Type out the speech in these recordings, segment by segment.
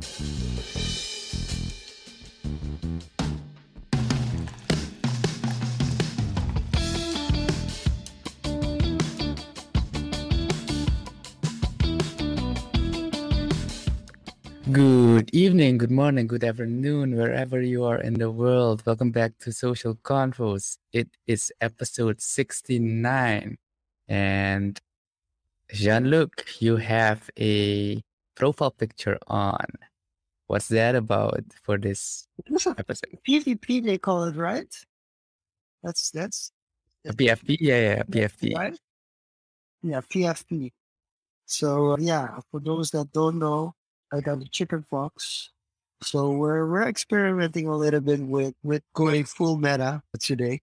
Good evening, good morning, good afternoon, wherever you are in the world. Welcome back to Social Confoes. It is episode 69. And Jean Luc, you have a profile picture on. What's that about for this episode? PvP, they call it, right? That's, that's, A PFP? Yeah, yeah, PFP. right? Yeah, PFP. So, uh, yeah, for those that don't know, I got the chicken fox. So we're we're experimenting a little bit with with going full meta today,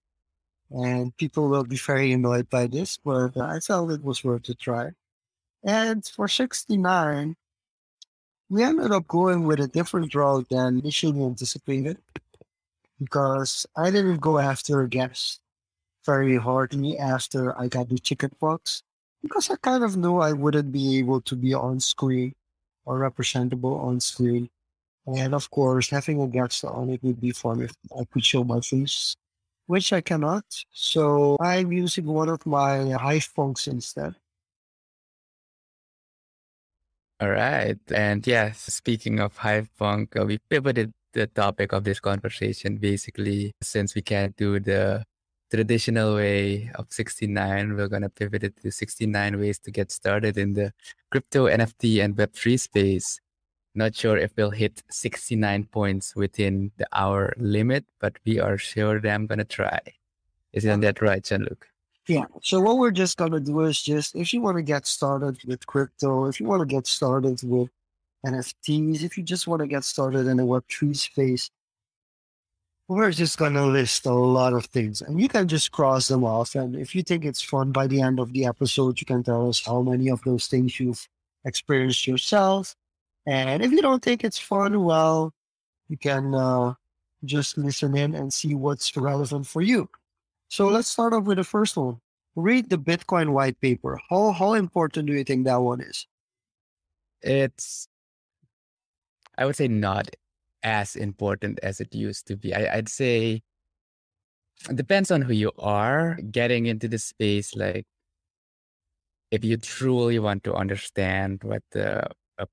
and people will be very annoyed by this, but I felt it was worth a try. And for sixty nine, we ended up going with a different route than initially anticipated, because I didn't go after guest very hardly after I got the chicken fox, because I kind of knew I wouldn't be able to be on screen or representable on screen. And of course, having a guest on it would be fun if I could show my face, which I cannot. So I'm using one of my Hive Punks instead. All right. And yes, speaking of Hive Punk, uh, we pivoted the topic of this conversation basically since we can't do the traditional way of 69, we're going to pivot it to 69 ways to get started in the crypto, NFT, and Web3 space. Not sure if we'll hit 69 points within the hour limit, but we are sure that I'm going to try. Isn't that right, Jean-Luc? Yeah. So what we're just gonna do is just if you want to get started with crypto, if you want to get started with NFTs, if you just want to get started in the Web3 space, we're just gonna list a lot of things and you can just cross them off. And if you think it's fun by the end of the episode, you can tell us how many of those things you've experienced yourself. And if you don't think it's fun, well, you can uh, just listen in and see what's relevant for you. So let's start off with the first one. Read the Bitcoin white paper. How how important do you think that one is? It's, I would say, not as important as it used to be. I, I'd say it depends on who you are getting into the space. Like, if you truly want to understand what the a,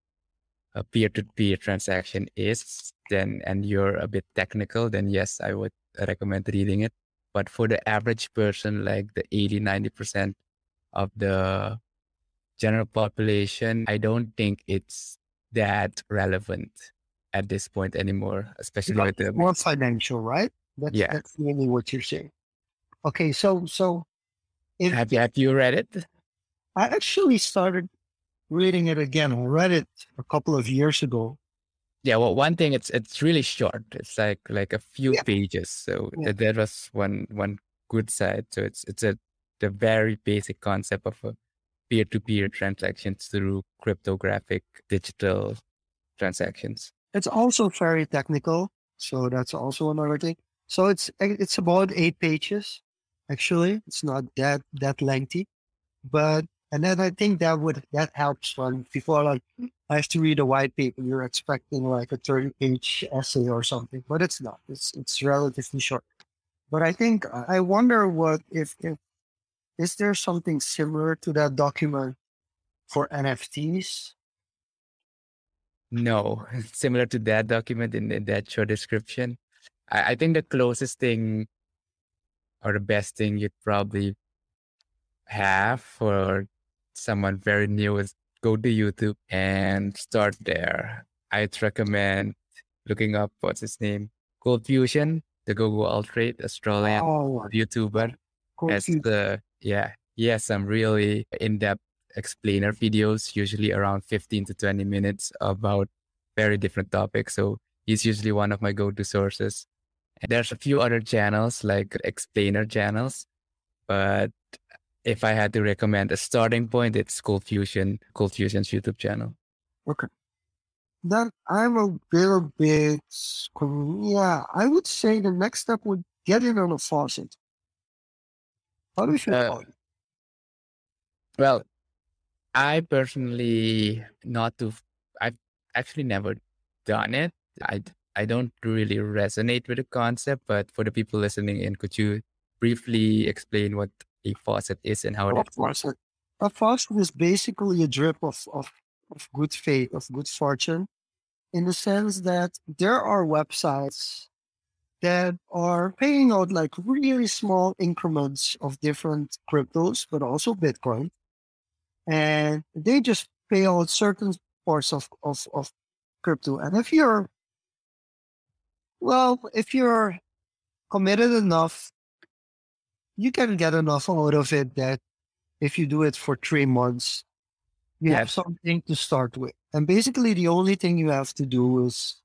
a peer-to-peer transaction is, then and you're a bit technical, then yes, I would recommend reading it. But for the average person, like the 80, 90% of the general population, I don't think it's that relevant at this point anymore, especially with the more financial, right? That's Yeah. that's mainly what you're saying. Okay, so so if have you have you read it? I actually started reading it again. I read it a couple of years ago. Yeah, well, one thing it's it's really short. It's like like a few Yeah. pages. So Yeah. that, that was one one good side. So it's it's a the very basic concept of a peer-to-peer transactions through cryptographic digital transactions. It's also very technical, so that's also another thing. So it's eh, it's about eight pages. Actually, it's not that that lengthy, but and then I think that would that helps when are like, I have to read a white paper. You're expecting like a thirty page essay or something, but it's not. It's it's relatively short. But I think I wonder what if if is there something similar to that document for NFTs? No, similar to that document in, in that short description. I, I think the closest thing or the best thing you'd probably have for someone very new is go to YouTube and start there. I'd recommend looking up what's his name? Cold Fusion, Dagogo Altraide Australian Oh, YouTuber. Confused. the yeah, he has some really in-depth explainer videos, usually around 15 to 20 minutes about very different topics. So he's usually one of my go-to sources. And there's a few other channels like explainer channels, but if I had to recommend a starting point, it's Cold Fusion, Cold Fusion's YouTube channel. Okay. Then I'm a little bit, yeah, I would say the next step would get in on a faucet. How do you feel Uh, about it? Well, I personally not to. I've actually never done it. I I don't really resonate with the concept, but for the people listening in, could you briefly explain what a faucet is and how it a a faucet is basically a drip of, of, of good fate, of good fortune, in the sense that there are websites that are paying out like really small increments of different cryptos, but also Bitcoin. And they just pay out certain parts of, of, of crypto. And if you're, well, if you're committed enough, you can get enough out of it that if you do it for three months, you have something to start with. And basically, the only thing you have to do is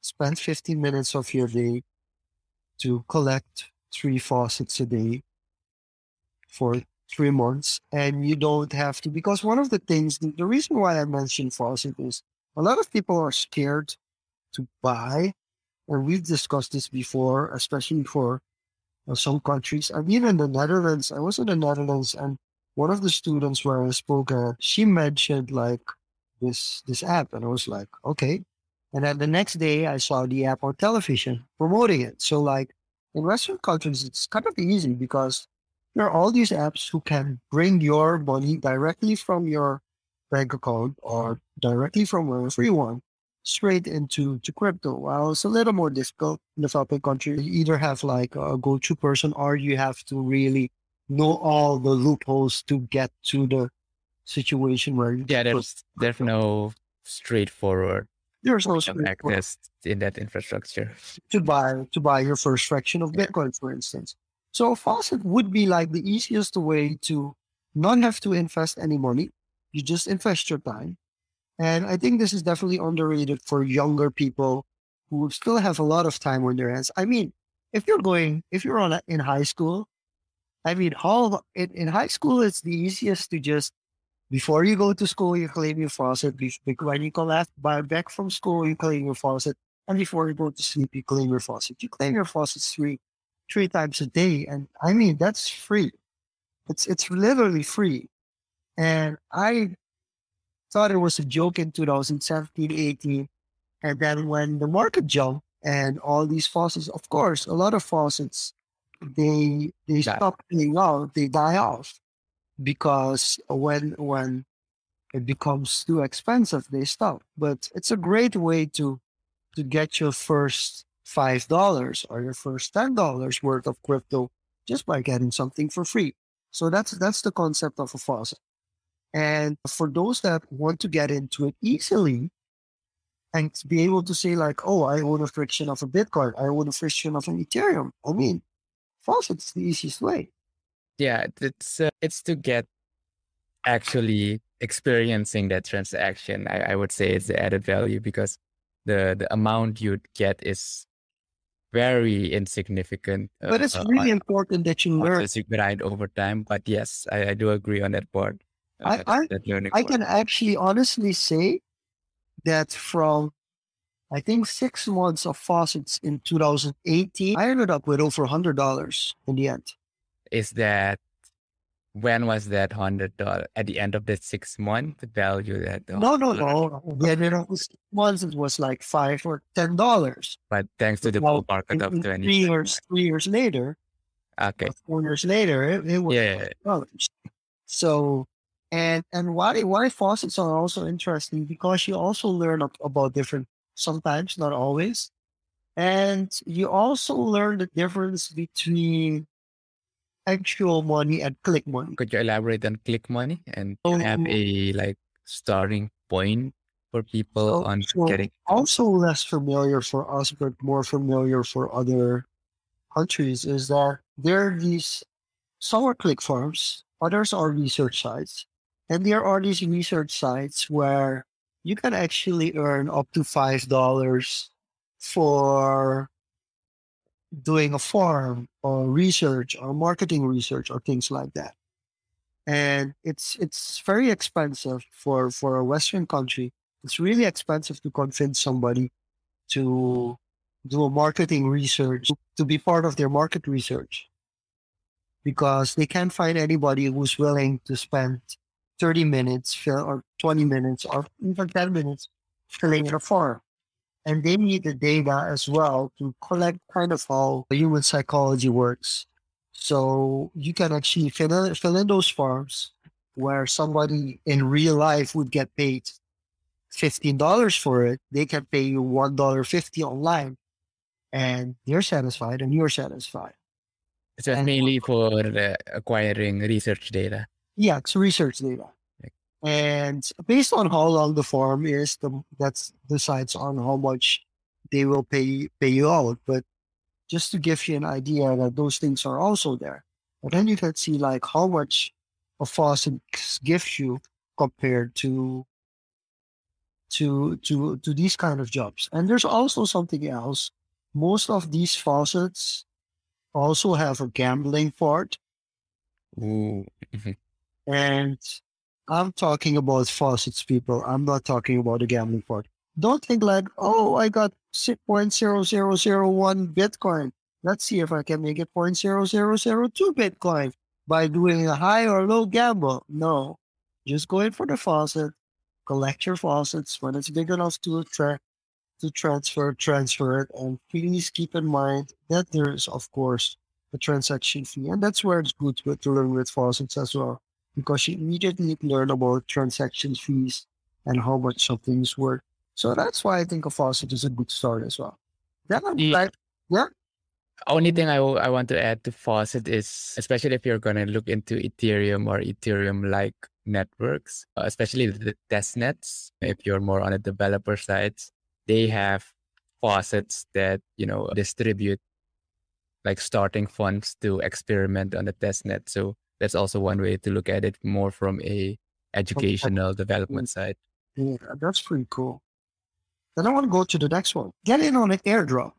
spend 15 minutes of your day to collect three faucets a day for three months. And you don't have to, because one of the things, the, the reason why I mentioned faucet is a lot of people are scared to buy. And we've discussed this before, especially for some countries. I mean, in the Netherlands, I was in the Netherlands and one of the students where I spoke at, she mentioned like this this app, and I was like, okay. And then the next day, I saw the app on television promoting it. So like in Western countries, it's kind of easy because there are all these apps who can bring your money directly from your bank account or directly from a free one straight into to crypto. Well, it's a little more difficult in the developing countries. You either have like a go-to person or you have to really know all the loopholes to get to the situation where you Yeah, there's there's no straightforward there's no straightforward in that infrastructure. to buy to buy your first fraction of Bitcoin, for instance. So faucet would be like the easiest way to not have to invest any money. You just invest your time. And I think this is definitely underrated for younger people who still have a lot of time on their hands. I mean, if you're going, if you're on a, in high school, I mean, how in, in high school it's the easiest to just before you go to school, you claim your faucet. When you come left, back from school, you claim your faucet. And before you go to sleep, you claim your faucet. You claim your faucet three, three times a day. And I mean, that's free. It's, it's literally free. And I thought it was a joke in 2017, 18. And then when the market jumped and all these faucets, of course, a lot of faucets, they, they Die. stop paying out, they die off because when, when it becomes too expensive, they stop. But it's a great way to to get your first five dollars or your first ten dollars worth of crypto just by getting something for free. So that's that's the concept of a faucet. And for those that want to get into it easily and to be able to say like, oh, I own a fraction of a Bitcoin, I own a fraction of an Ethereum. I mean, faucet's the easiest way. Yeah, it's uh, it's to get actually experiencing that transaction. I, I would say it's the added value because the the amount you'd get is very insignificant. uh, But it's uh, really on- important that you learn you grind over time. But yes, I, I do agree on that part. I- I- that I can actually honestly say that from I think six months of faucets in 2018, I ended up with over hundred dollars in the end. Is that when was that hundred dollar at the end of the six month the value that No, no, $100? no. The end of six months it was like five or ten dollars. But thanks to the Well, bull market of in twenty Three years, three years later, Okay. four years later, it, it was Yeah. dollars. So, and and why why faucets are also interesting because you also learn about different, sometimes not always, and you also learn the difference between actual money and click money. Could you elaborate on click money? And you have oh. a like starting point for people So- on so getting Also less familiar for us, but more familiar for other countries is that there are these some are click farms, others are research sites, and there are these research sites where you can actually earn up to five dollars for doing a farm or research or marketing research or things like that. And it's it's very expensive for for a Western country. It's really expensive to convince somebody to do a marketing research to be part of their market research because they can't find anybody who's willing to spend 30 minutes fill- or 20 minutes or even 10 minutes filling in a form. and they need the data as well to collect kind of how human psychology works. So you can actually fill in, fill in those forms where somebody in real life would get paid $15 for it. They can pay you $1.50 online and they're satisfied and you're satisfied. So And- mainly for uh, acquiring research data. Yeah, it's research data. And based on how long the form is, the that's decides on how much they will pay pay you out. But just to give you an idea that those things are also there. But then you can see like how much a faucet gives you compared to to to to these kind of jobs. And there's also something else. Most of these faucets also have a gambling part. Ooh. And I'm talking about faucets, people. I'm not talking about the gambling part. Don't think like, oh, I got 0.0001 Bitcoin. Let's see if I can make it 0.0002 Bitcoin by doing a high or low gamble. No, just go in for the faucet, collect your faucets when it's big enough to tra- to transfer, transfer it, and please keep in mind that there is, of course, a transaction fee, and that's where it's good to learn with faucets as well because you immediately learn about transaction fees and how much something's worth. So that's why I think a faucet is a good start as well. Yeah. like, yeah, Only thing I, w- I want to add to Faucet is, especially if you're going to look into Ethereum or Ethereum like networks, uh, especially the test nets, if you're more on the developer sides, they have faucets that, you know, distribute like starting funds to experiment on the test net. So that's also one way to look at it more from a educational development side. yeah, that's pretty cool. Then I want to go to the next one. Get in on an airdrop.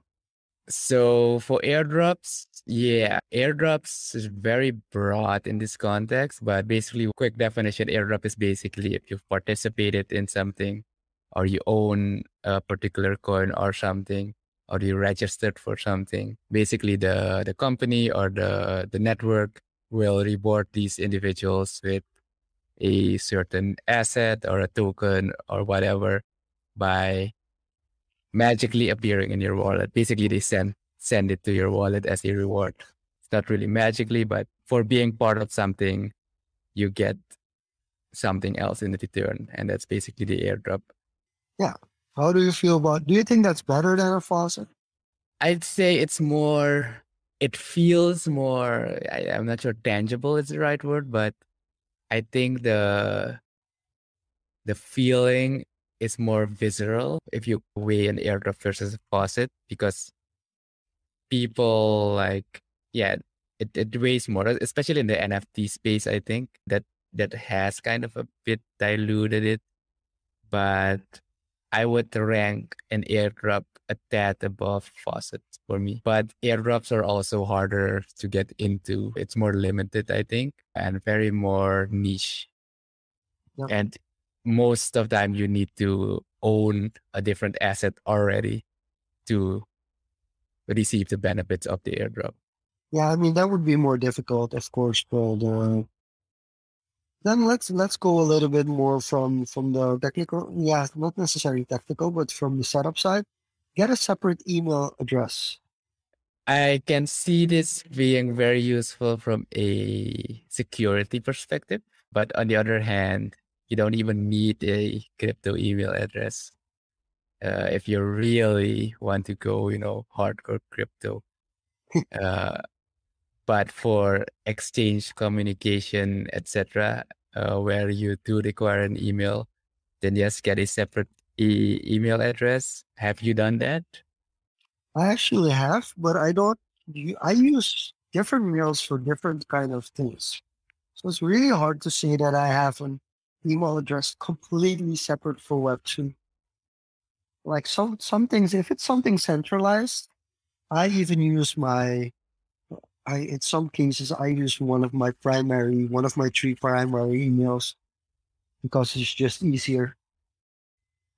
So for airdrops, yeah, airdrops is very broad in this context, but basically, quick definition, airdrop is basically if you've participated in something or you own a particular coin or something, or you registered for something, basically the, the company or the, the network will reward these individuals with a certain asset or a token or whatever by magically appearing in your wallet. Basically, they send send it to your wallet as a reward. It's not really magically, but for being part of something, you get something else in the return, and that's basically the airdrop. Yeah. How do you feel about? Do you think that's better than a faucet? I'd say it's more. It feels more. I, I'm not sure tangible is the right word, but I think the the feeling is more visceral if you weigh an airdrop versus a faucet because people like yeah it, it weighs more especially in the nft space i think that that has kind of a bit diluted it but i would rank an airdrop a tad above faucets for me but airdrops are also harder to get into. It's more limited i think and very more niche. And most of the time you need to own a different asset already to receive the benefits of the airdrop. Yeah, I mean that would be more difficult, of course, but uh, then let's let's go a little bit more from from the technical. Yeah, not necessarily technical, but from the setup side. Get a separate email address. I can see this being very useful from a security perspective, but on the other hand, you don't even need a crypto email address. Uh, if you really want to go, you know, hardcore crypto. uh, but for exchange communication, etc., uh, where you do require an email, then just get a separate e- email address. Have you done that? I actually have, but I don't. i use different mails for different kind of things. So it's really hard to say that I have an email address completely separate for Web2. Like some some things, if it's something centralized, I even use my. I in some cases I use one of my primary, one of my three primary emails, because it's just easier.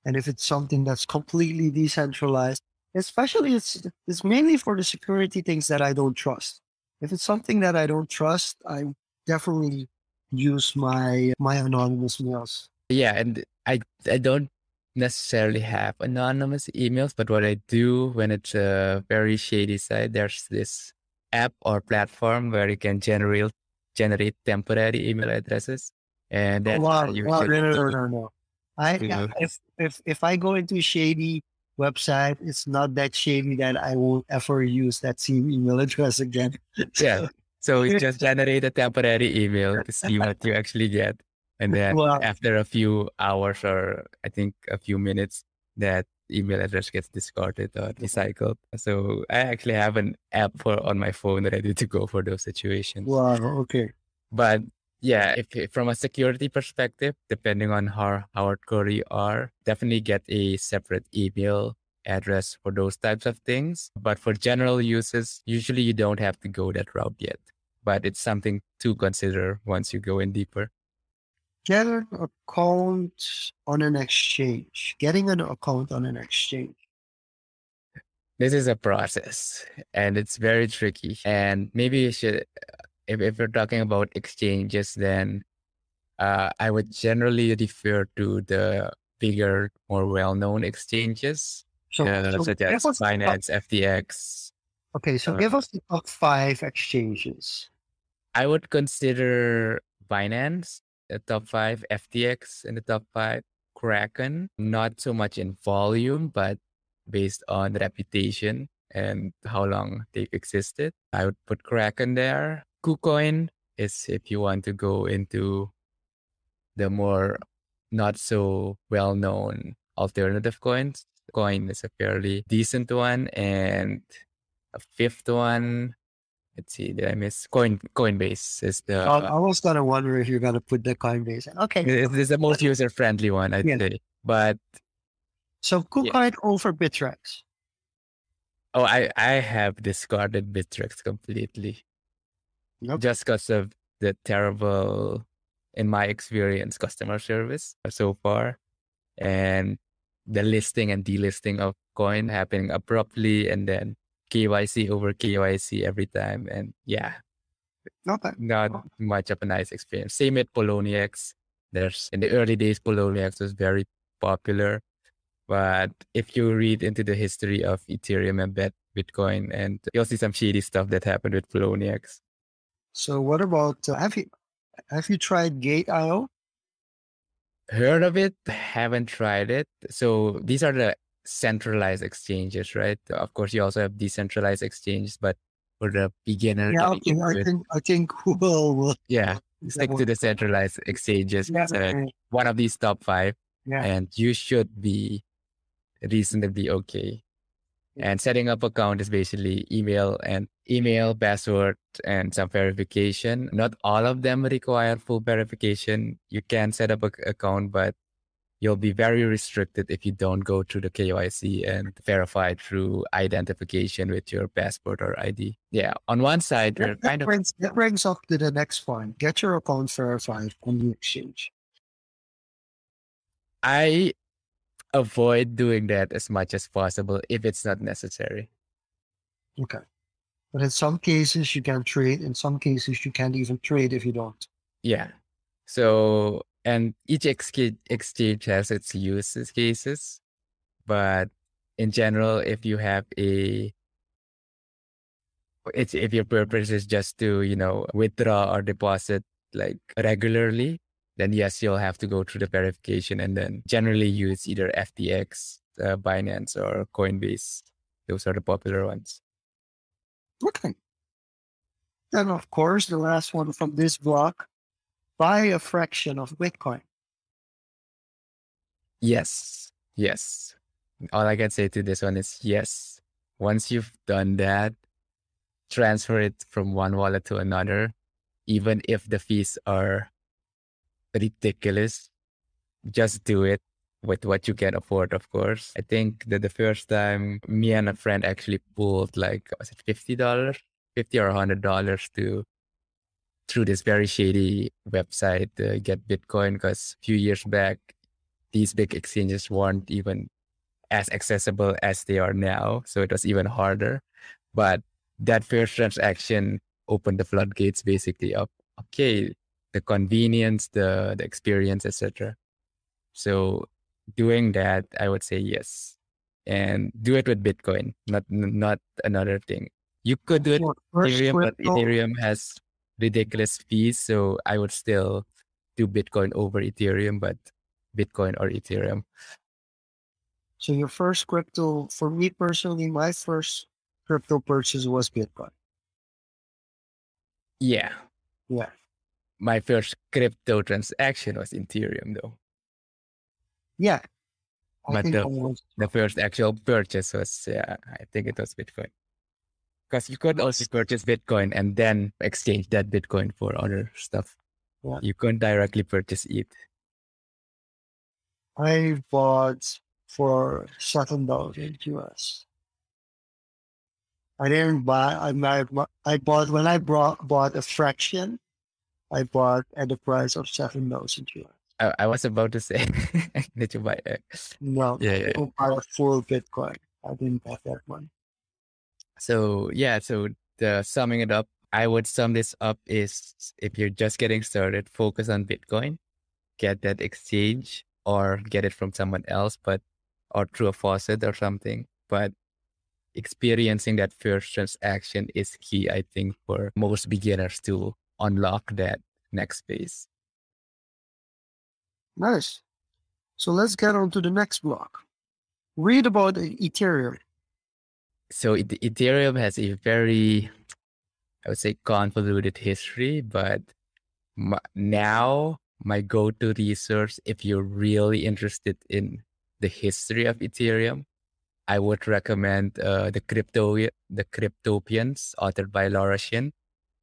And if it's something that's completely decentralized especially it's it's mainly for the security things that I don't trust. If it's something that I don't trust, I definitely use my my anonymous mails. Yeah, and I I don't necessarily have anonymous emails, but what I do when it's a very shady site, there's this app or platform where you can generate generate temporary email addresses. And wow, wow, no, no, no, no, no. I if if if I go into shady website, it's not that shady that I won't ever use that same email address again. yeah. So you just generate a temporary email to see what you actually get. And then wow. after a few hours or I think a few minutes, that email address gets discarded or recycled. So I actually have an app for on my phone ready to go for those situations. Wow. Okay. But yeah, if, if from a security perspective, depending on how hardcore you are, definitely get a separate email address for those types of things. But for general uses, usually you don't have to go that route yet. But it's something to consider once you go in deeper get an account on an exchange, getting an account on an exchange. This is a process and it's very tricky. And maybe you should, if, if we're talking about exchanges, then uh, I would generally refer to the bigger, more well known exchanges, so, uh, so such as Binance, FTX. Okay, so uh, give us the top five exchanges. I would consider Binance the top five, FTX in the top five, Kraken, not so much in volume, but based on reputation and how long they've existed. I would put Kraken there. KuCoin is if you want to go into the more not so well known alternative coins. Coin is a fairly decent one. And a fifth one, let's see, did I miss Coin Coinbase is the um, uh, I was gonna wonder if you're gonna put the Coinbase. Okay. This is the most user friendly one, I'd yeah. say. But so KuCoin yeah. over Bittrex. Oh, I, I have discarded Bittrex completely. Nope. Just because of the terrible, in my experience, customer service so far. And the listing and delisting of coin happening abruptly and then KYC over KYC every time. And yeah, not that, not oh. much of a nice experience. Same with Poloniex. There's in the early days, Poloniex was very popular. But if you read into the history of Ethereum and Bet Bitcoin, and you'll see some shady stuff that happened with Poloniex. So what about uh, have you have you tried Gate.io? Heard of it, haven't tried it. So these are the centralized exchanges, right? Of course, you also have decentralized exchanges, but for the beginner, yeah, okay. I think I think we'll, yeah stick to the centralized exchanges. Yeah, okay. Uh, one of these top five, yeah. and you should be reasonably okay. And setting up account is basically email and email, password, and some verification. Not all of them require full verification. You can set up an account, but you'll be very restricted if you don't go through the KYC and verify through identification with your passport or ID. Yeah, on one side, that, kind that brings, of that brings up to the next point. Get your account verified on the exchange. I avoid doing that as much as possible if it's not necessary. Okay. But in some cases you can trade. In some cases you can't even trade if you don't. Yeah. So and each exchange has its use cases but in general if you have a it's if your purpose is just to you know withdraw or deposit like regularly then yes you'll have to go through the verification and then generally use either ftx uh, binance or coinbase. Those are the popular ones. Okay. And of course the last one from this block buy a fraction of Bitcoin. Yes. Yes. All I can say to this one is yes. Once you've done that, transfer it from one wallet to another, even if the fees are ridiculous. Just do it with what you can afford, of course. I think that the first time me and a friend actually pulled like was it fifty dollars, fifty or hundred dollars to through this very shady website to get Bitcoin because a few years back, these big exchanges weren't even as accessible as they are now. So it was even harder. But that first transaction opened the floodgates basically of okay, the convenience, the the experience, etc. So doing that, I would say yes, and do it with Bitcoin, not not another thing. You could do it with Ethereum, but Ethereum has ridiculous fees, so I would still do Bitcoin over Ethereum, but Bitcoin or Ethereum. So your first crypto, for me personally, my first crypto purchase was Bitcoin. Yeah. Yeah. My first crypto transaction was Ethereum though. Yeah. I but the, was... the first actual purchase was, yeah, I think it was Bitcoin. Because you could also purchase Bitcoin and then exchange that Bitcoin for other stuff. Yeah. You couldn't directly purchase it. I bought for seven dollars in US. I didn't buy. I I bought when I brought bought a fraction. I bought at the price of seven dollars in US. I, I, was about to say, did you buy it? No, yeah, yeah. I bought a full Bitcoin. I didn't buy that one. So yeah, so the summing it up, I would sum this up is if you're just getting started, focus on Bitcoin, get that exchange or get it from someone else, but or through a faucet or something. But experiencing that first transaction is key, I think, for most beginners to unlock that next phase. Nice. So let's get on to the next block. Read about Ethereum. So Ethereum has a very, I would say, convoluted history, but now my go-to resource, if you're really interested in the history of Ethereum, I would recommend uh, the crypto the Cryptopians, authored by Laura Shin.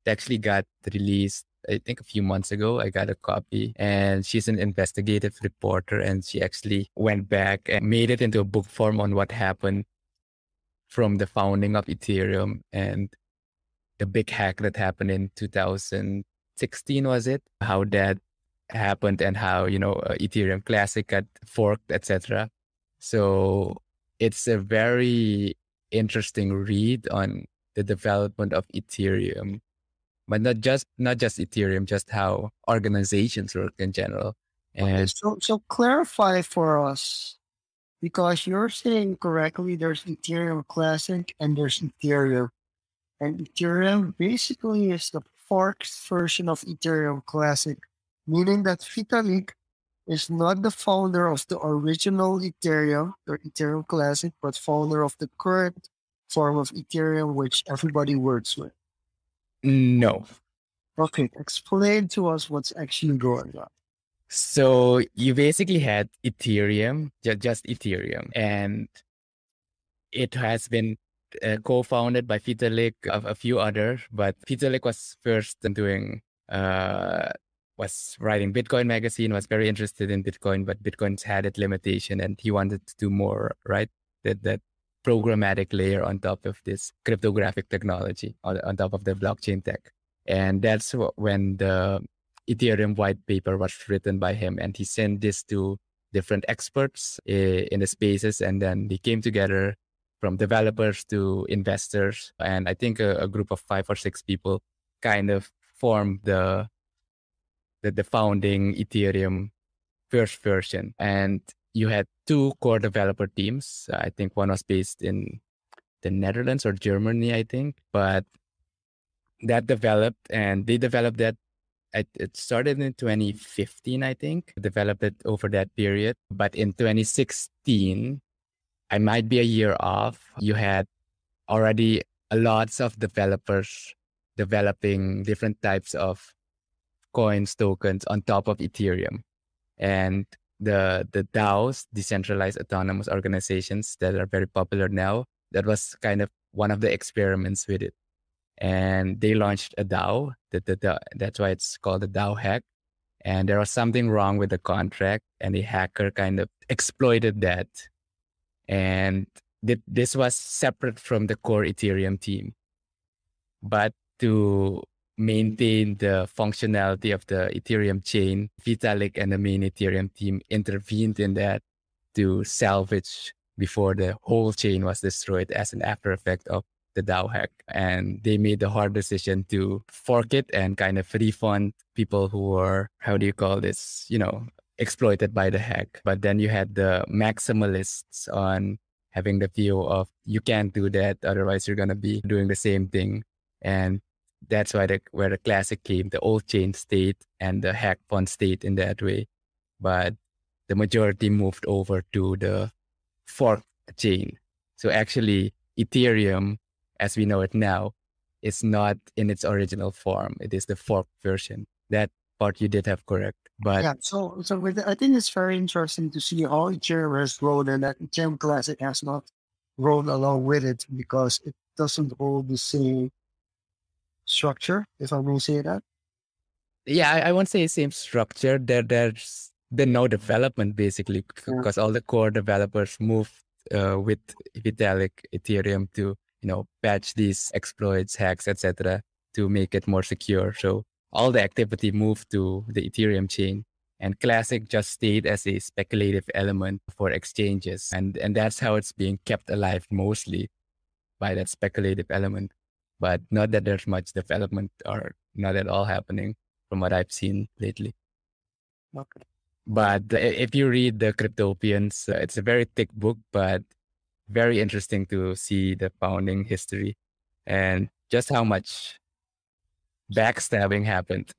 It actually got released, I think, a few months ago. I got a copy, and she's an investigative reporter, and she actually went back and made it into a book form on what happened from the founding of Ethereum and the big hack that happened in 2016 was it? How that happened and how you know uh, ethereum classic got forked etc so it's a very interesting read on the development of ethereum but not just not just ethereum just how organizations work in general. And okay, so so clarify for us because you're saying correctly there's ethereum classic and there's ethereum and ethereum basically is the forked version of ethereum classic meaning that Vitalik is not the founder of the original Ethereum or Ethereum Classic, but founder of the current form of Ethereum, which everybody works with. No. Okay, explain to us what's actually going on. So you basically had Ethereum, just Ethereum, and it has been uh, co-founded by Vitalik, a, a few others, but Vitalik was first doing uh, was writing Bitcoin magazine, was very interested in Bitcoin, but Bitcoin's had its limitation and he wanted to do more, right? That that programmatic layer on top of this cryptographic technology, on, on top of the blockchain tech. And that's when the Ethereum white paper was written by him. And he sent this to different experts eh, in the spaces. And then they came together from developers to investors. And I think a, a group of five or six people kind of formed the the, the founding Ethereum first version. And you had two core developer teams. I think one was based in the Netherlands or Germany, I think, but that developed and they developed that. It started in 2015, I think, developed it over that period. But in 2016, I might be a year off. You had already lots of developers developing different types of coins tokens on top of Ethereum. And the the DAOs, decentralized autonomous organizations that are very popular now, that was kind of one of the experiments with it. And they launched a DAO. That, that, that's why it's called a DAO hack. And there was something wrong with the contract, and the hacker kind of exploited that. And th- this was separate from the core Ethereum team. But to maintain the functionality of the Ethereum chain, Vitalik and the main Ethereum team intervened in that to salvage before the whole chain was destroyed as an after effect of the DAO hack. And they made the hard decision to fork it and kind of refund people who were, how do you call this, you know, exploited by the hack. But then you had the maximalists on having the view of you can't do that, otherwise you're gonna be doing the same thing. And that's why the where the classic came, the old chain state and the hack fund state in that way. But the majority moved over to the fork chain. So actually Ethereum, as we know it now, is not in its original form. It is the fork version. That part you did have correct. But Yeah. So, so with I think it's very interesting to see how Ethereum has grown and that Ethereum Classic has not grown along with it because it doesn't hold the same structure, if I may say that. yeah, I, I won't say same structure. There, there's been no development basically Yeah. because all the core developers moved uh, with Vitalik Ethereum to you know patch these exploits, hacks, etc. to make it more secure. So all the activity moved to the Ethereum chain, and Classic just stayed as a speculative element for exchanges, and and that's how it's being kept alive mostly by that speculative element. But not that there's much development or not at all happening from what I've seen lately. Okay. But if you read the Cryptopians, uh, it's a very thick book, but very interesting to see the founding history and just how much backstabbing happened.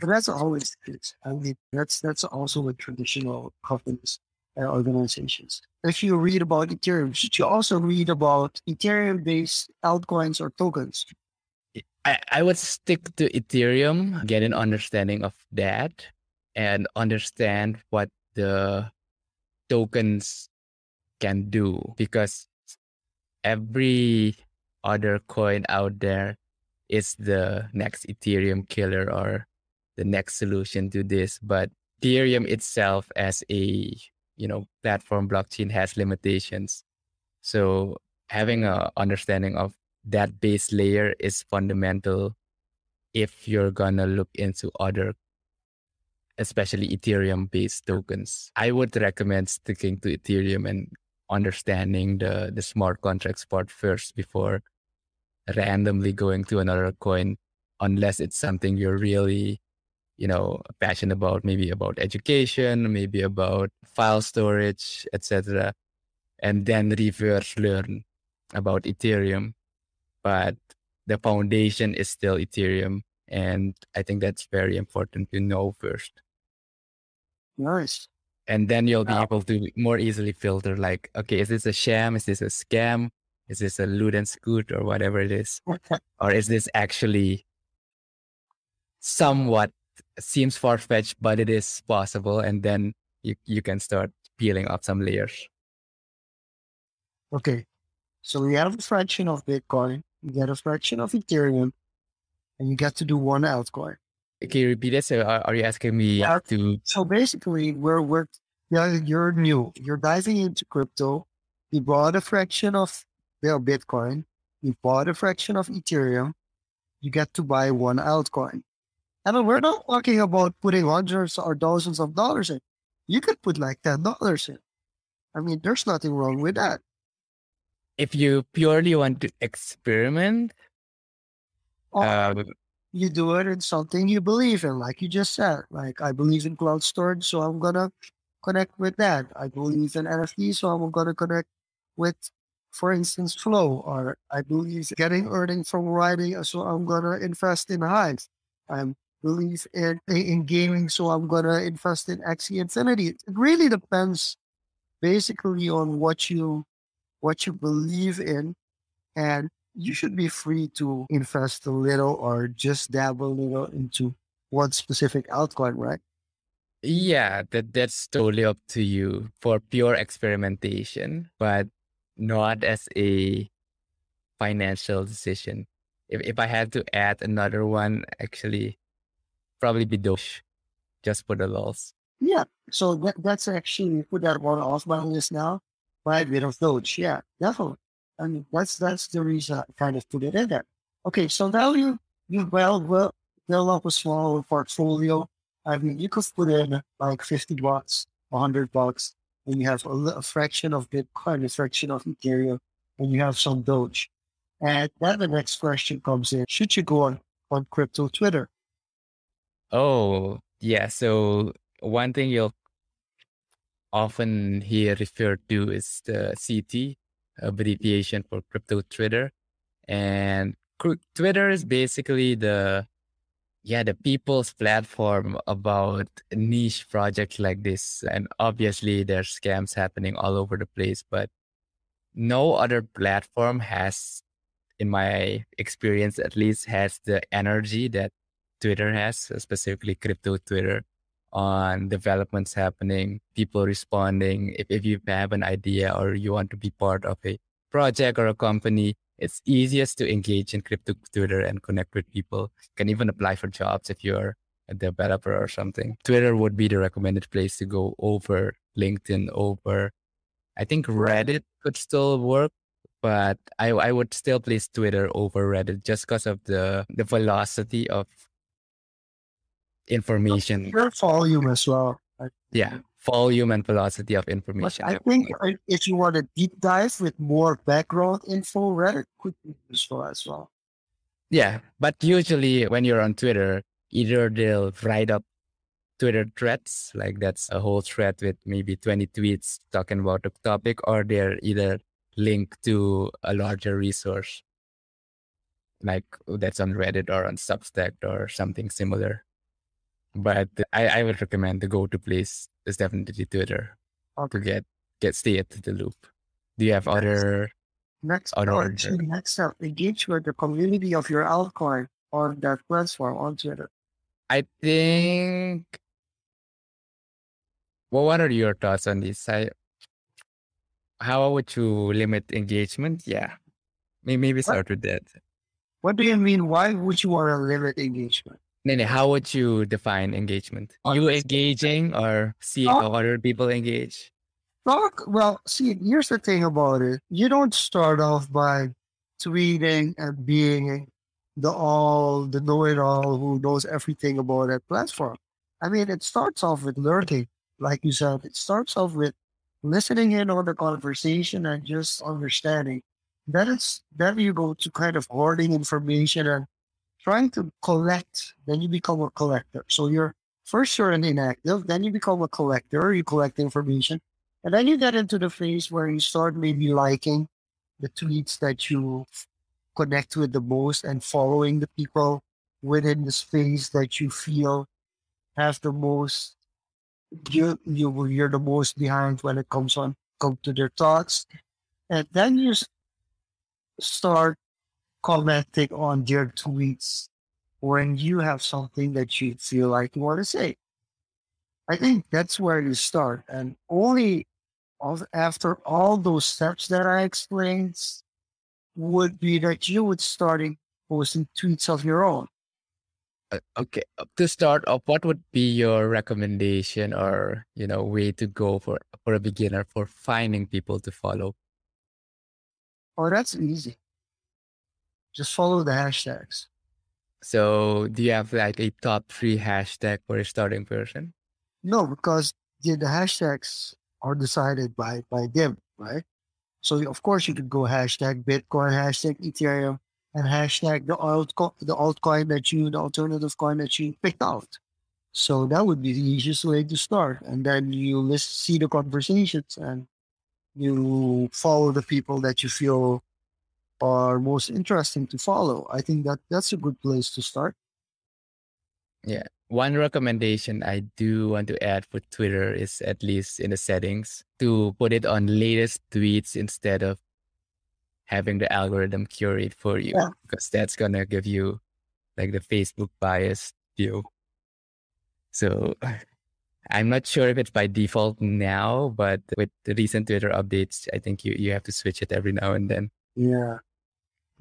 But that's always the case. I mean, that's that's also with traditional companies and organizations. If you read about Ethereum, should you also read about Ethereum-based altcoins or tokens? I, I would stick to Ethereum, get an understanding of that, and understand what the tokens can do because every other coin out there is the next Ethereum killer or the next solution to this. But Ethereum itself as a you know platform blockchain has limitations. So having a understanding of that base layer is fundamental if you're gonna look into other especially ethereum based tokens i would recommend sticking to ethereum and understanding the the smart contracts part first before randomly going to another coin unless it's something you're really you know passionate about maybe about education maybe about file storage etc and then reverse learn about ethereum but the foundation is still ethereum and i think that's very important to know first Nice. And then you'll be Wow. able to more easily filter like okay is this a sham is this a scam is this a loot and scoot or whatever it is or is this actually somewhat seems far-fetched but it is possible and then you, you can start peeling off some layers Okay. So we have a fraction of Bitcoin, you get a fraction of Ethereum, and you get to do one altcoin. Can you repeat it so are, are you asking me Yeah. to So basically, we're we're yeah, you're new. You're diving into crypto. You bought a fraction of well, Bitcoin. You bought a fraction of Ethereum. You get to buy one altcoin. And we're not talking about putting hundreds or thousands of dollars in. You could put like ten dollars in. I mean, there's nothing wrong with that. if you purely want to experiment Or uh, you do it in something you believe in, like you just said. Like I believe in cloud storage, so I'm gonna connect with that. I believe in NFT, so I'm gonna connect with, for instance, Flow. Or I believe getting earning from writing, so I'm gonna invest in Hive. I believe in in gaming, so I'm gonna invest in Axie Infinity. It really depends, basically, on what you what you believe in, and you should be free to invest a little or just dabble a little into one specific altcoin, right? Yeah, that that's totally up to you for pure experimentation, but not as a financial decision. If if I had to add another one, actually, probably be Doge, just for the lols. Yeah. So that, that's actually put that one off my list now. Buy a bit of Doge. Yeah, definitely. And that's that's the reason I kind of put it in there. Okay, so now you you well well build up a small portfolio. I mean, you could put in like fifty bucks, hundred bucks, and you have a, a fraction of Bitcoin, a fraction of Ethereum, and you have some Doge. And then the next question comes in: Should you go on on crypto Twitter? Oh, yeah. So one thing you'll often hear referred to is the CT, abbreviation for crypto Twitter. And Twitter is basically the yeah the people's platform about niche projects like this and obviously there's scams happening all over the place but no other platform has in my experience at least has the energy that twitter has specifically crypto twitter on developments happening people responding if, if you have an idea or you want to be part of a project or a company it's easiest to engage in crypto Twitter and connect with people. You can even apply for jobs if you're a developer or something. Twitter would be the recommended place to go over LinkedIn, over I think Reddit could still work, but I I would still place Twitter over Reddit just because of the the velocity of information. Your volume as well. Yeah volume and velocity of information. I think if you want to deep dive with more background info, Reddit could be useful as well. Yeah, but usually when you're on Twitter, either they'll write up Twitter threads, like that's a whole thread with maybe 20 tweets talking about the topic, or they're either linked to a larger resource, like that's on Reddit or on Substack or something similar. But I, I would recommend the go-to place is definitely Twitter okay. to get get stay at the loop. Do you have next, other next other or next up engage with the community of your altcoin on that platform on Twitter? I think. Well, what are your thoughts on this? I, how would you limit engagement? Yeah, maybe, maybe start what? with that. What do you mean? Why would you want to limit engagement? Nene, how would you define engagement? Are you engaging or seeing oh. how other people engage? Talk, well, see, here's the thing about it. You don't start off by tweeting and being the all, the know-it-all who knows everything about that platform. I mean, it starts off with learning. Like you said, it starts off with listening in on the conversation and just understanding. Then it's then you go to kind of hoarding information and trying to collect, then you become a collector. So you're first you're an inactive, then you become a collector, you collect information, and then you get into the phase where you start maybe liking the tweets that you connect with the most and following the people within the space that you feel have the most you you you're the most behind when it comes on come to their thoughts and then you start commenting on their tweets when you have something that you feel like you want to say. I think that's where you start. And only after all those steps that I explained would be that you would starting posting tweets of your own. Uh, okay, uh, to start off, what would be your recommendation or you know way to go for for a beginner for finding people to follow? Oh, that's easy. Just follow the hashtags. So, do you have like a top three hashtag for a starting person? No, because the, the hashtags are decided by by them, right? So, of course, you could go hashtag Bitcoin, hashtag Ethereum, and hashtag the altcoin, the altcoin that you, the alternative coin that you picked out. So that would be the easiest way to start, and then you list, see the conversations and you follow the people that you feel are most interesting to follow. I think that that's a good place to start. Yeah. One recommendation I do want to add for Twitter is at least in the settings to put it on latest tweets instead of having the algorithm curate for you yeah. because that's going to give you like the Facebook bias view. So I'm not sure if it's by default now, but with the recent Twitter updates, I think you, you have to switch it every now and then. Yeah.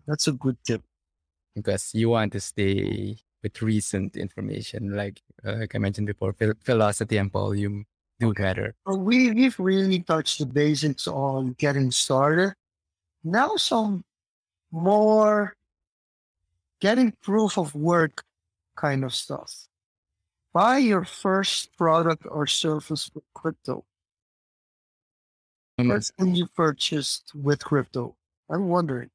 That's a good tip. Because you want to stay with recent information, like uh, like I mentioned before, velocity and volume do matter. We we've really touched the basics on getting started. Now some more getting proof of work kind of stuff. Buy your first product or service with crypto. Um, First thing you purchased with crypto. I'm wondering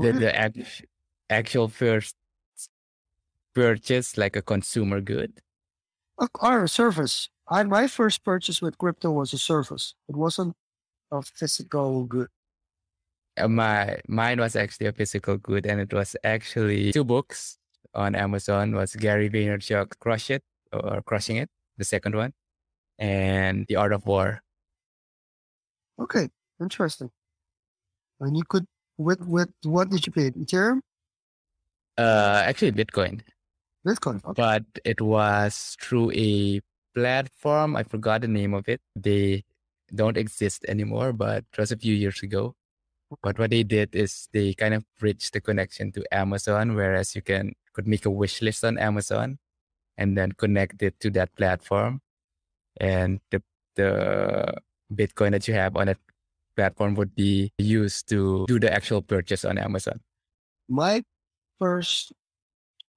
the, the act, actual first purchase like a consumer good or a service I my first purchase with crypto was a service. It wasn't a physical good. Uh, my mine was actually a physical good, and it was actually two books on Amazon. Was Gary Vaynerchuk Crush It or Crushing It, the second one, and The Art of War. Okay, interesting. And you could with with what did you pay? Ethereum? Uh, actually Bitcoin, Bitcoin. Okay. but it was through a platform. I forgot the name of it. They don't exist anymore, but it was a few years ago. But what they did is they kind of bridged the connection to Amazon, whereas you can could make a wish list on Amazon and then connect it to that platform. And the the Bitcoin that you have on that platform would be used to do the actual purchase on Amazon. My first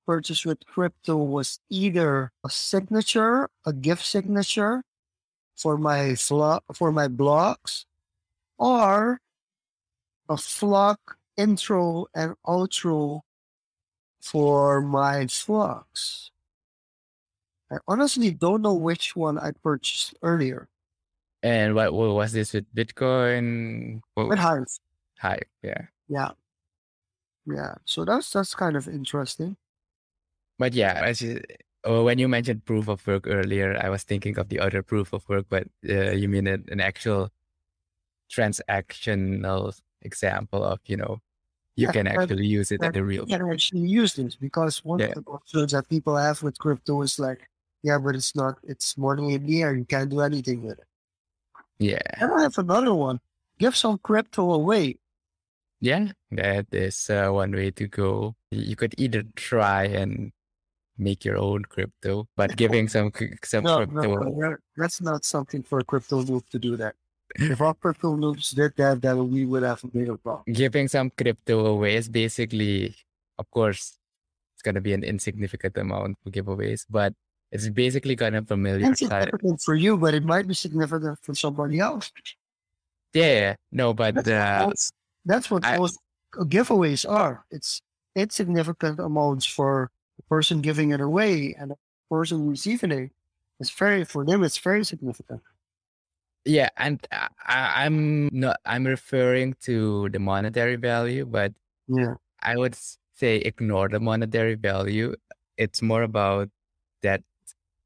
purchase with crypto was either a signature, a gift signature for my flo- for my blogs, or a vlog intro and outro for my vlogs. I honestly don't know which one I purchased earlier. And what, what was this with Bitcoin? What- With Hive. Hive, yeah. Yeah. Yeah. So that's that's kind of interesting. But yeah, as you, oh, when you mentioned proof of work earlier, I was thinking of the other proof of work, but uh, you mean an, an actual transactional example of, you know, you Yeah, can actually use it in but the real. You can actually use this because one Yeah. of the concerns that people have with crypto is like, yeah, but it's not it's money in the air. You can't do anything with it. Yeah. And I have another one. Give some crypto away. Yeah. That is uh, one way to go. You could either try and make your own crypto, but giving some some No, crypto no, that- that's not something for a crypto noob to do that. If our crypto noobs did that, then we would have a bigger problem. giving some crypto away is basically, of course, it's gonna be an insignificant amount for giveaways, but it's basically kind of familiar. It's significant for you, but it might be significant for somebody else. Yeah, no, but That's, uh, that's, that's what I- most giveaways are. It's insignificant amounts for the person giving it away and the person receiving it. It's very for them. It's very significant. yeah, and I, I- I'm not. I'm referring to the monetary value, but Yeah. I would say ignore the monetary value. It's more about that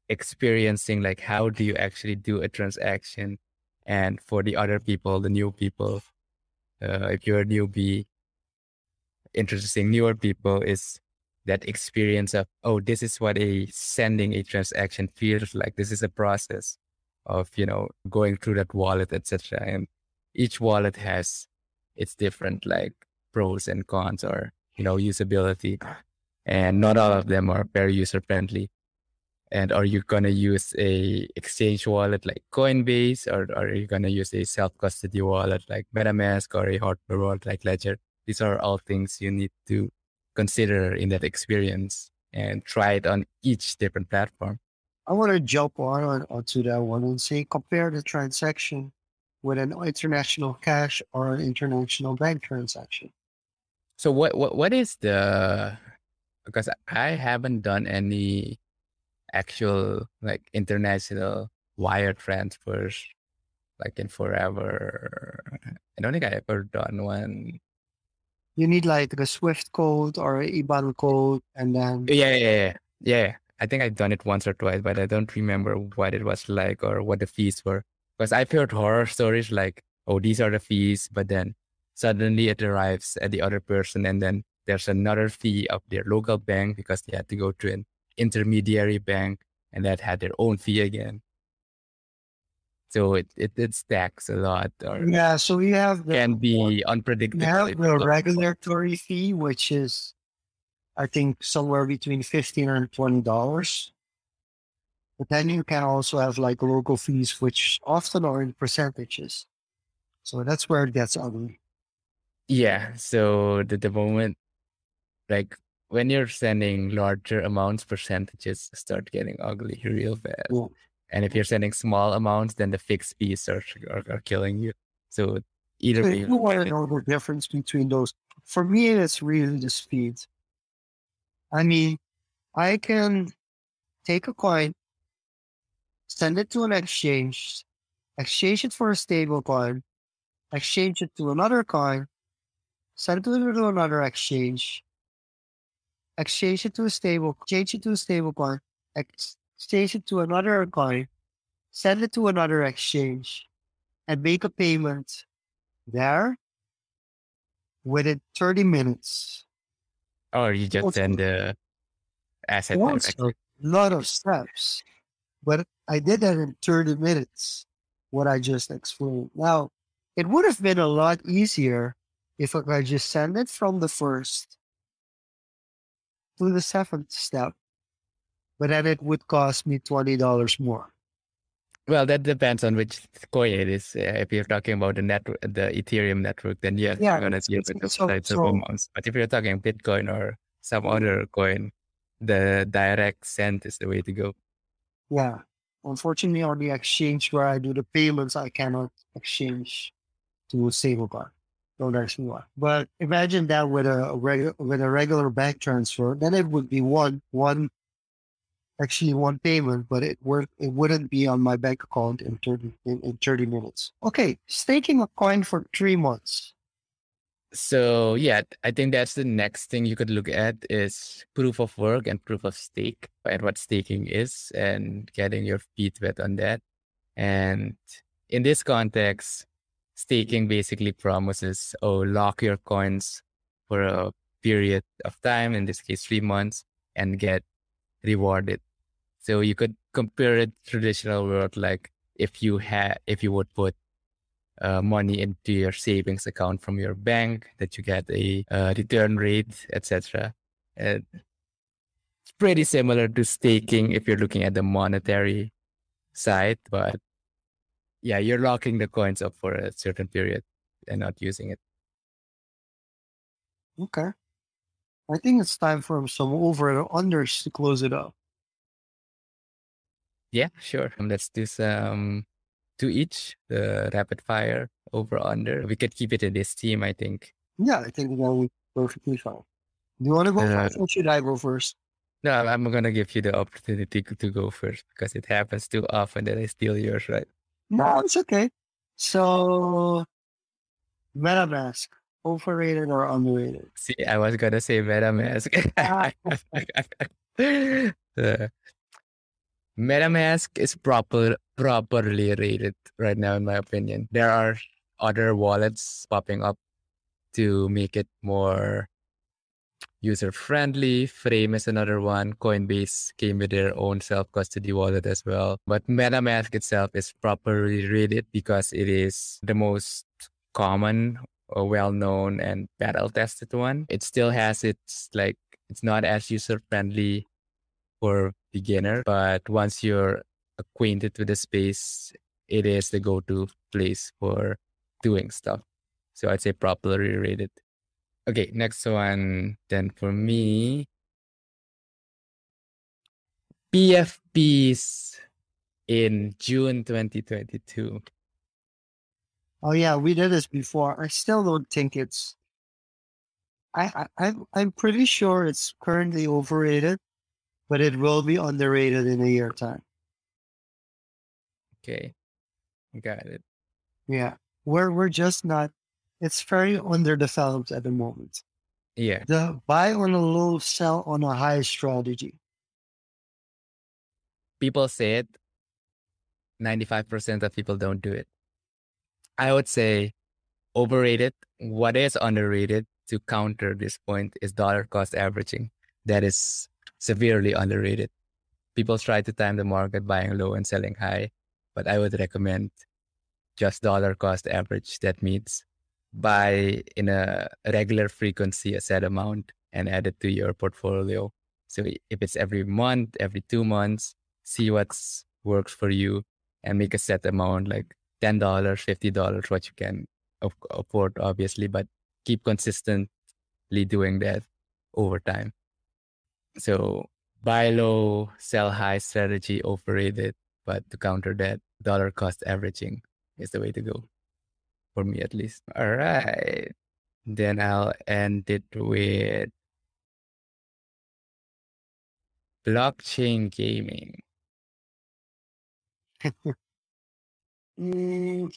experiencing, like how do you actually do a transaction, and for the other people, the new people, uh, if you're a newbie, interesting newer people is that experience of oh, this is what a sending a transaction feels like. This is a process of you know going through that wallet, etc. And each wallet has its different like pros and cons or you know usability and not all of them are very user friendly and are you going to use a exchange wallet like coinbase or, are you going to use a self-custody wallet like metamask or a hardware wallet like ledger these are all things you need to consider in that experience and try it on each different platform I want to jump on, on onto that one and say compare the transaction with an international cash or an international bank transaction. So what what what is the because I haven't done any actual like international wire transfers like in forever. I don't think I ever done one. You need like a SWIFT code or IBAN code, and then Yeah, yeah, yeah. Yeah. I think I've done it once or twice, but I don't remember what it was like or what the fees were. Because I've heard horror stories like, oh, these are the fees, but then suddenly it arrives at the other person and then there's another fee of their local bank because they had to go to an intermediary bank and that had their own fee again. So it, it, it stacks a lot or yeah. So you have the can be unpredictable. have the regulatory fee, which is I think somewhere between fifteen and twenty dollars. But then you can also have like local fees, which often are in percentages. So that's where it gets ugly. Yeah. So the, the moment, like when you're sending larger amounts, percentages start getting ugly real fast. And if you're sending small amounts, then the fixed fees are, are, are killing you. So either way, you want to know the difference between those, for me, it's really the speed. I mean, I can take a coin, send it to an exchange, exchange it for a stable coin, exchange it to another coin, send it to another exchange, exchange it to a stable, change it to a stable coin, exchange it to another coin, send it to another exchange, and make a payment there within 30 minutes. Or you just Also- send the asset Also, a lot of steps, but I did that in 30 minutes, what I just explained. Now, it would have been a lot easier if I could just send it from the first to the seventh step, but then it would cost me $20 more. Well, that depends on which coin it is. Uh, if you're talking about the network, the Ethereum network, then yes, Yeah, you're gonna see a it's- bit of so- of so- amounts. But if you're talking Bitcoin or some other coin, the direct send is the way to go. Yeah. Unfortunately, on the exchange where I do the payments, I cannot exchange to a stablecoin. That's why. But imagine that with a regular with a regular bank transfer, then it would be one one actually one payment, but it would it wouldn't be on my bank account in thirty in, in thirty minutes. Okay, staking a coin for three months. So yeah, I think that's the next thing you could look at is proof of work and proof of stake and what staking is and getting your feet wet on that. And in this context, staking basically promises, oh, lock your coins for a period of time, in this case, three months, and get rewarded. So you could compare it traditional world, like if you had, if you would put uh, money into your savings account from your bank that you get a uh, return rate etc it's pretty similar to staking if you're looking at the monetary side but yeah you're locking the coins up for a certain period and not using it Okay. I think it's time for some over and unders to close it up. yeah sure Um, let's do some two each the rapid fire over under we could keep it in this team i think Yeah, I think that would be perfectly fine. Do you want to go Uh, first or should I go first? no i'm gonna give you the opportunity to go first because it happens too often that i steal yours right No, it's okay. So, MetaMask, overrated or underrated? See, I was gonna say MetaMask. Uh, MetaMask is proper properly rated right now, in my opinion. There are other wallets popping up to make it more user friendly. Frame is another one. Coinbase came with their own self custody wallet as well. But MetaMask itself is properly rated because it is the most common or well-known and battle-tested one. It still has its like it's not as user-friendly for beginner, but once you're acquainted with the space, it is the go-to place for doing stuff. So I'd say properly rated. Okay, next one then for me. PFPs in June 2022. Oh yeah, we did this before. I still don't think it's. I, I I'm I'm pretty sure it's currently overrated, but it will be underrated in a year time. Okay. Got it. Yeah, we're we're just not. It's very underdeveloped at the moment. Yeah. The buy on a low, sell on a high strategy. people say it 95% of people don't do it i would say overrated what is underrated to counter this point is dollar cost averaging that is severely underrated people try to time the market buying low and selling high but i would recommend just dollar cost average that means buy in a regular frequency a set amount and add it to your portfolio. So if it's every month every two months see what's works for you and make a set amount like $10 $50 what you can afford obviously but keep consistently doing that over time. So buy low sell high strategy overrated but to counter that dollar cost averaging is the way to go for me at least all right then i'll end it with blockchain gaming Mm,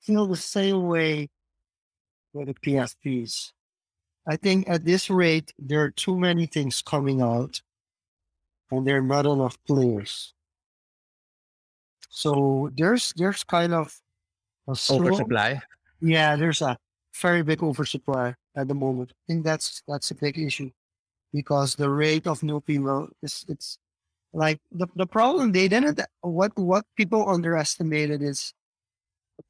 feel the same way with the PFPs. I think at this rate, there are too many things coming out and there are not enough players. So there's there's kind of slow, Oversupply. yeah, there's a very big oversupply at the moment. I think that's that's a big issue because the rate of new people is it's like the, the problem they didn't what what people underestimated is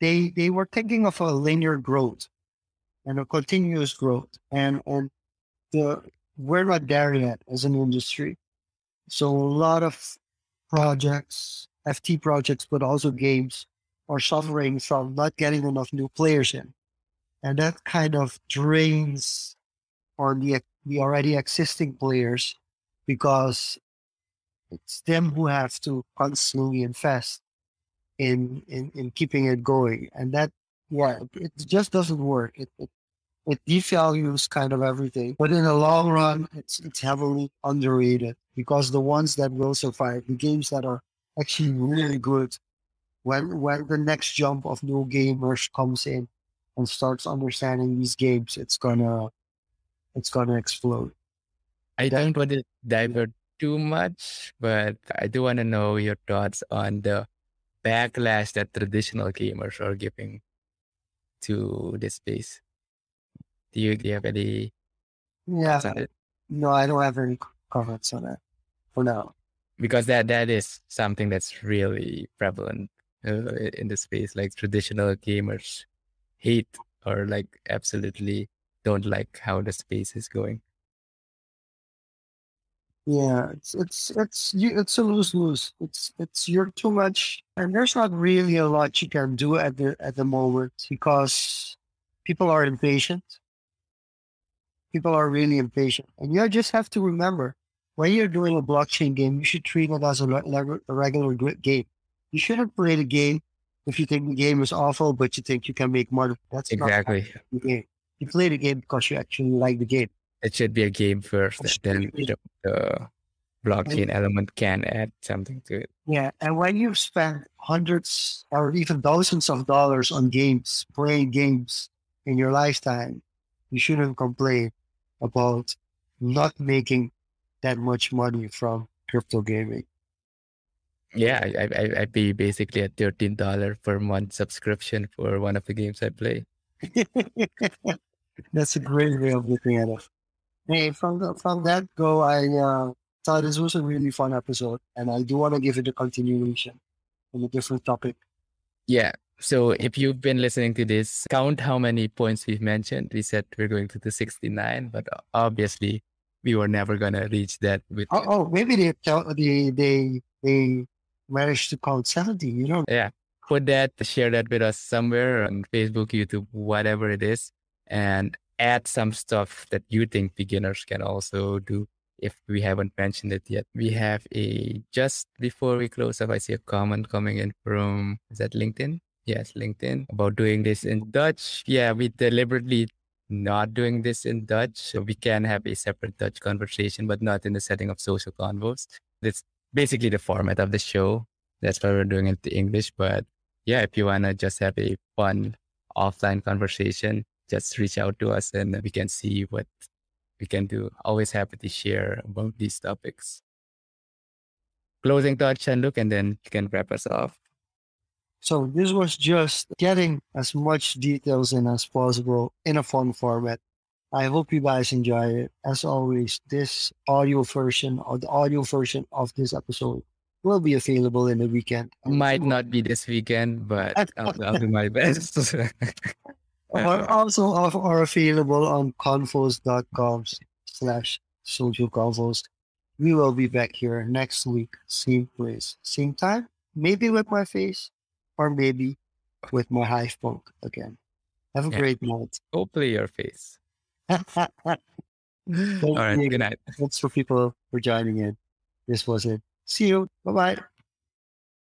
they they were thinking of a linear growth and a continuous growth and and the we're not there yet as an industry so a lot of projects NFT projects but also games are suffering from not getting enough new players in. And that kind of drains on the the already existing players because it's them who have to constantly invest in in, in keeping it going. And that yeah it just doesn't work. It, it it devalues kind of everything. But in the long run it's it's heavily underrated because the ones that will survive the games that are actually really good when when the next jump of new gamers comes in and starts understanding these games it's gonna it's gonna explode I That- don't want to divert too much, but I do want to know your thoughts on the backlash that traditional gamers are giving to this space. Do you, do you have any yeah it? no i don't have any comments on that for now Because that that is something that's really prevalent uh, in the space. Like traditional gamers hate or like absolutely don't like how the space is going. Yeah, it's it's it's it's a lose lose. It's it's you're too much, and there's not really a lot you can do at the at the moment because people are impatient. People are really impatient, and you just have to remember when you're doing a blockchain game, you should treat it as a regular game. You shouldn't play the game if you think the game is awful, but you think you can make money. That's Exactly. not the game. You play the game because you actually like the game. It should be a game first, and then the, the blockchain element can add something to it. Yeah, and when you spend hundreds or even thousands of dollars on games, playing games in your lifetime, you shouldn't complain about not making that much money from crypto gaming. Yeah, I, I, I- pay basically a thirteen dollar per month subscription for one of the games I play. That's a great way of looking at it. Hey, from the, from that go, I uh, thought this was a really fun episode, and I do want to give it a continuation on a different topic. Yeah. So if you've been listening to this, count how many points we've mentioned. We said we're going to the 69, but obviously we were never gonna reach that with Oh, oh maybe they tell they they they managed to count seventy. You know, yeah. Put that, share that with us somewhere on Facebook, YouTube, whatever it is, and add some stuff that you think beginners can also do if we haven't mentioned it yet. We have a just before we close up, I see a comment coming in from is that LinkedIn? Yes, LinkedIn about doing this in Dutch. Yeah, we deliberately not doing this in Dutch. So we can have a separate Dutch conversation, but not in the setting of Social Confoes. That's basically the format of the show. That's why we're doing it in English. But yeah, if you wanna just have a fun offline conversation, just reach out to us and we can see what we can do. Always happy to share about these topics. Closing thoughts, look, and then you can wrap us off. So this was just getting as much details in as possible in a fun format. I hope you guys enjoy it. As always, this audio version or the audio version of this episode will be available in the weekend. Might not be this weekend, but I'll, I'll do my best. Are also are, available on confoes.com slash Social Confoes. We will be back here next week, same place, same time, maybe with my face or maybe with my hive punk again. Have a Yeah. great night. Hopefully your face. All right. Good night. Thanks for people for joining in. This was it. See you. Bye bye.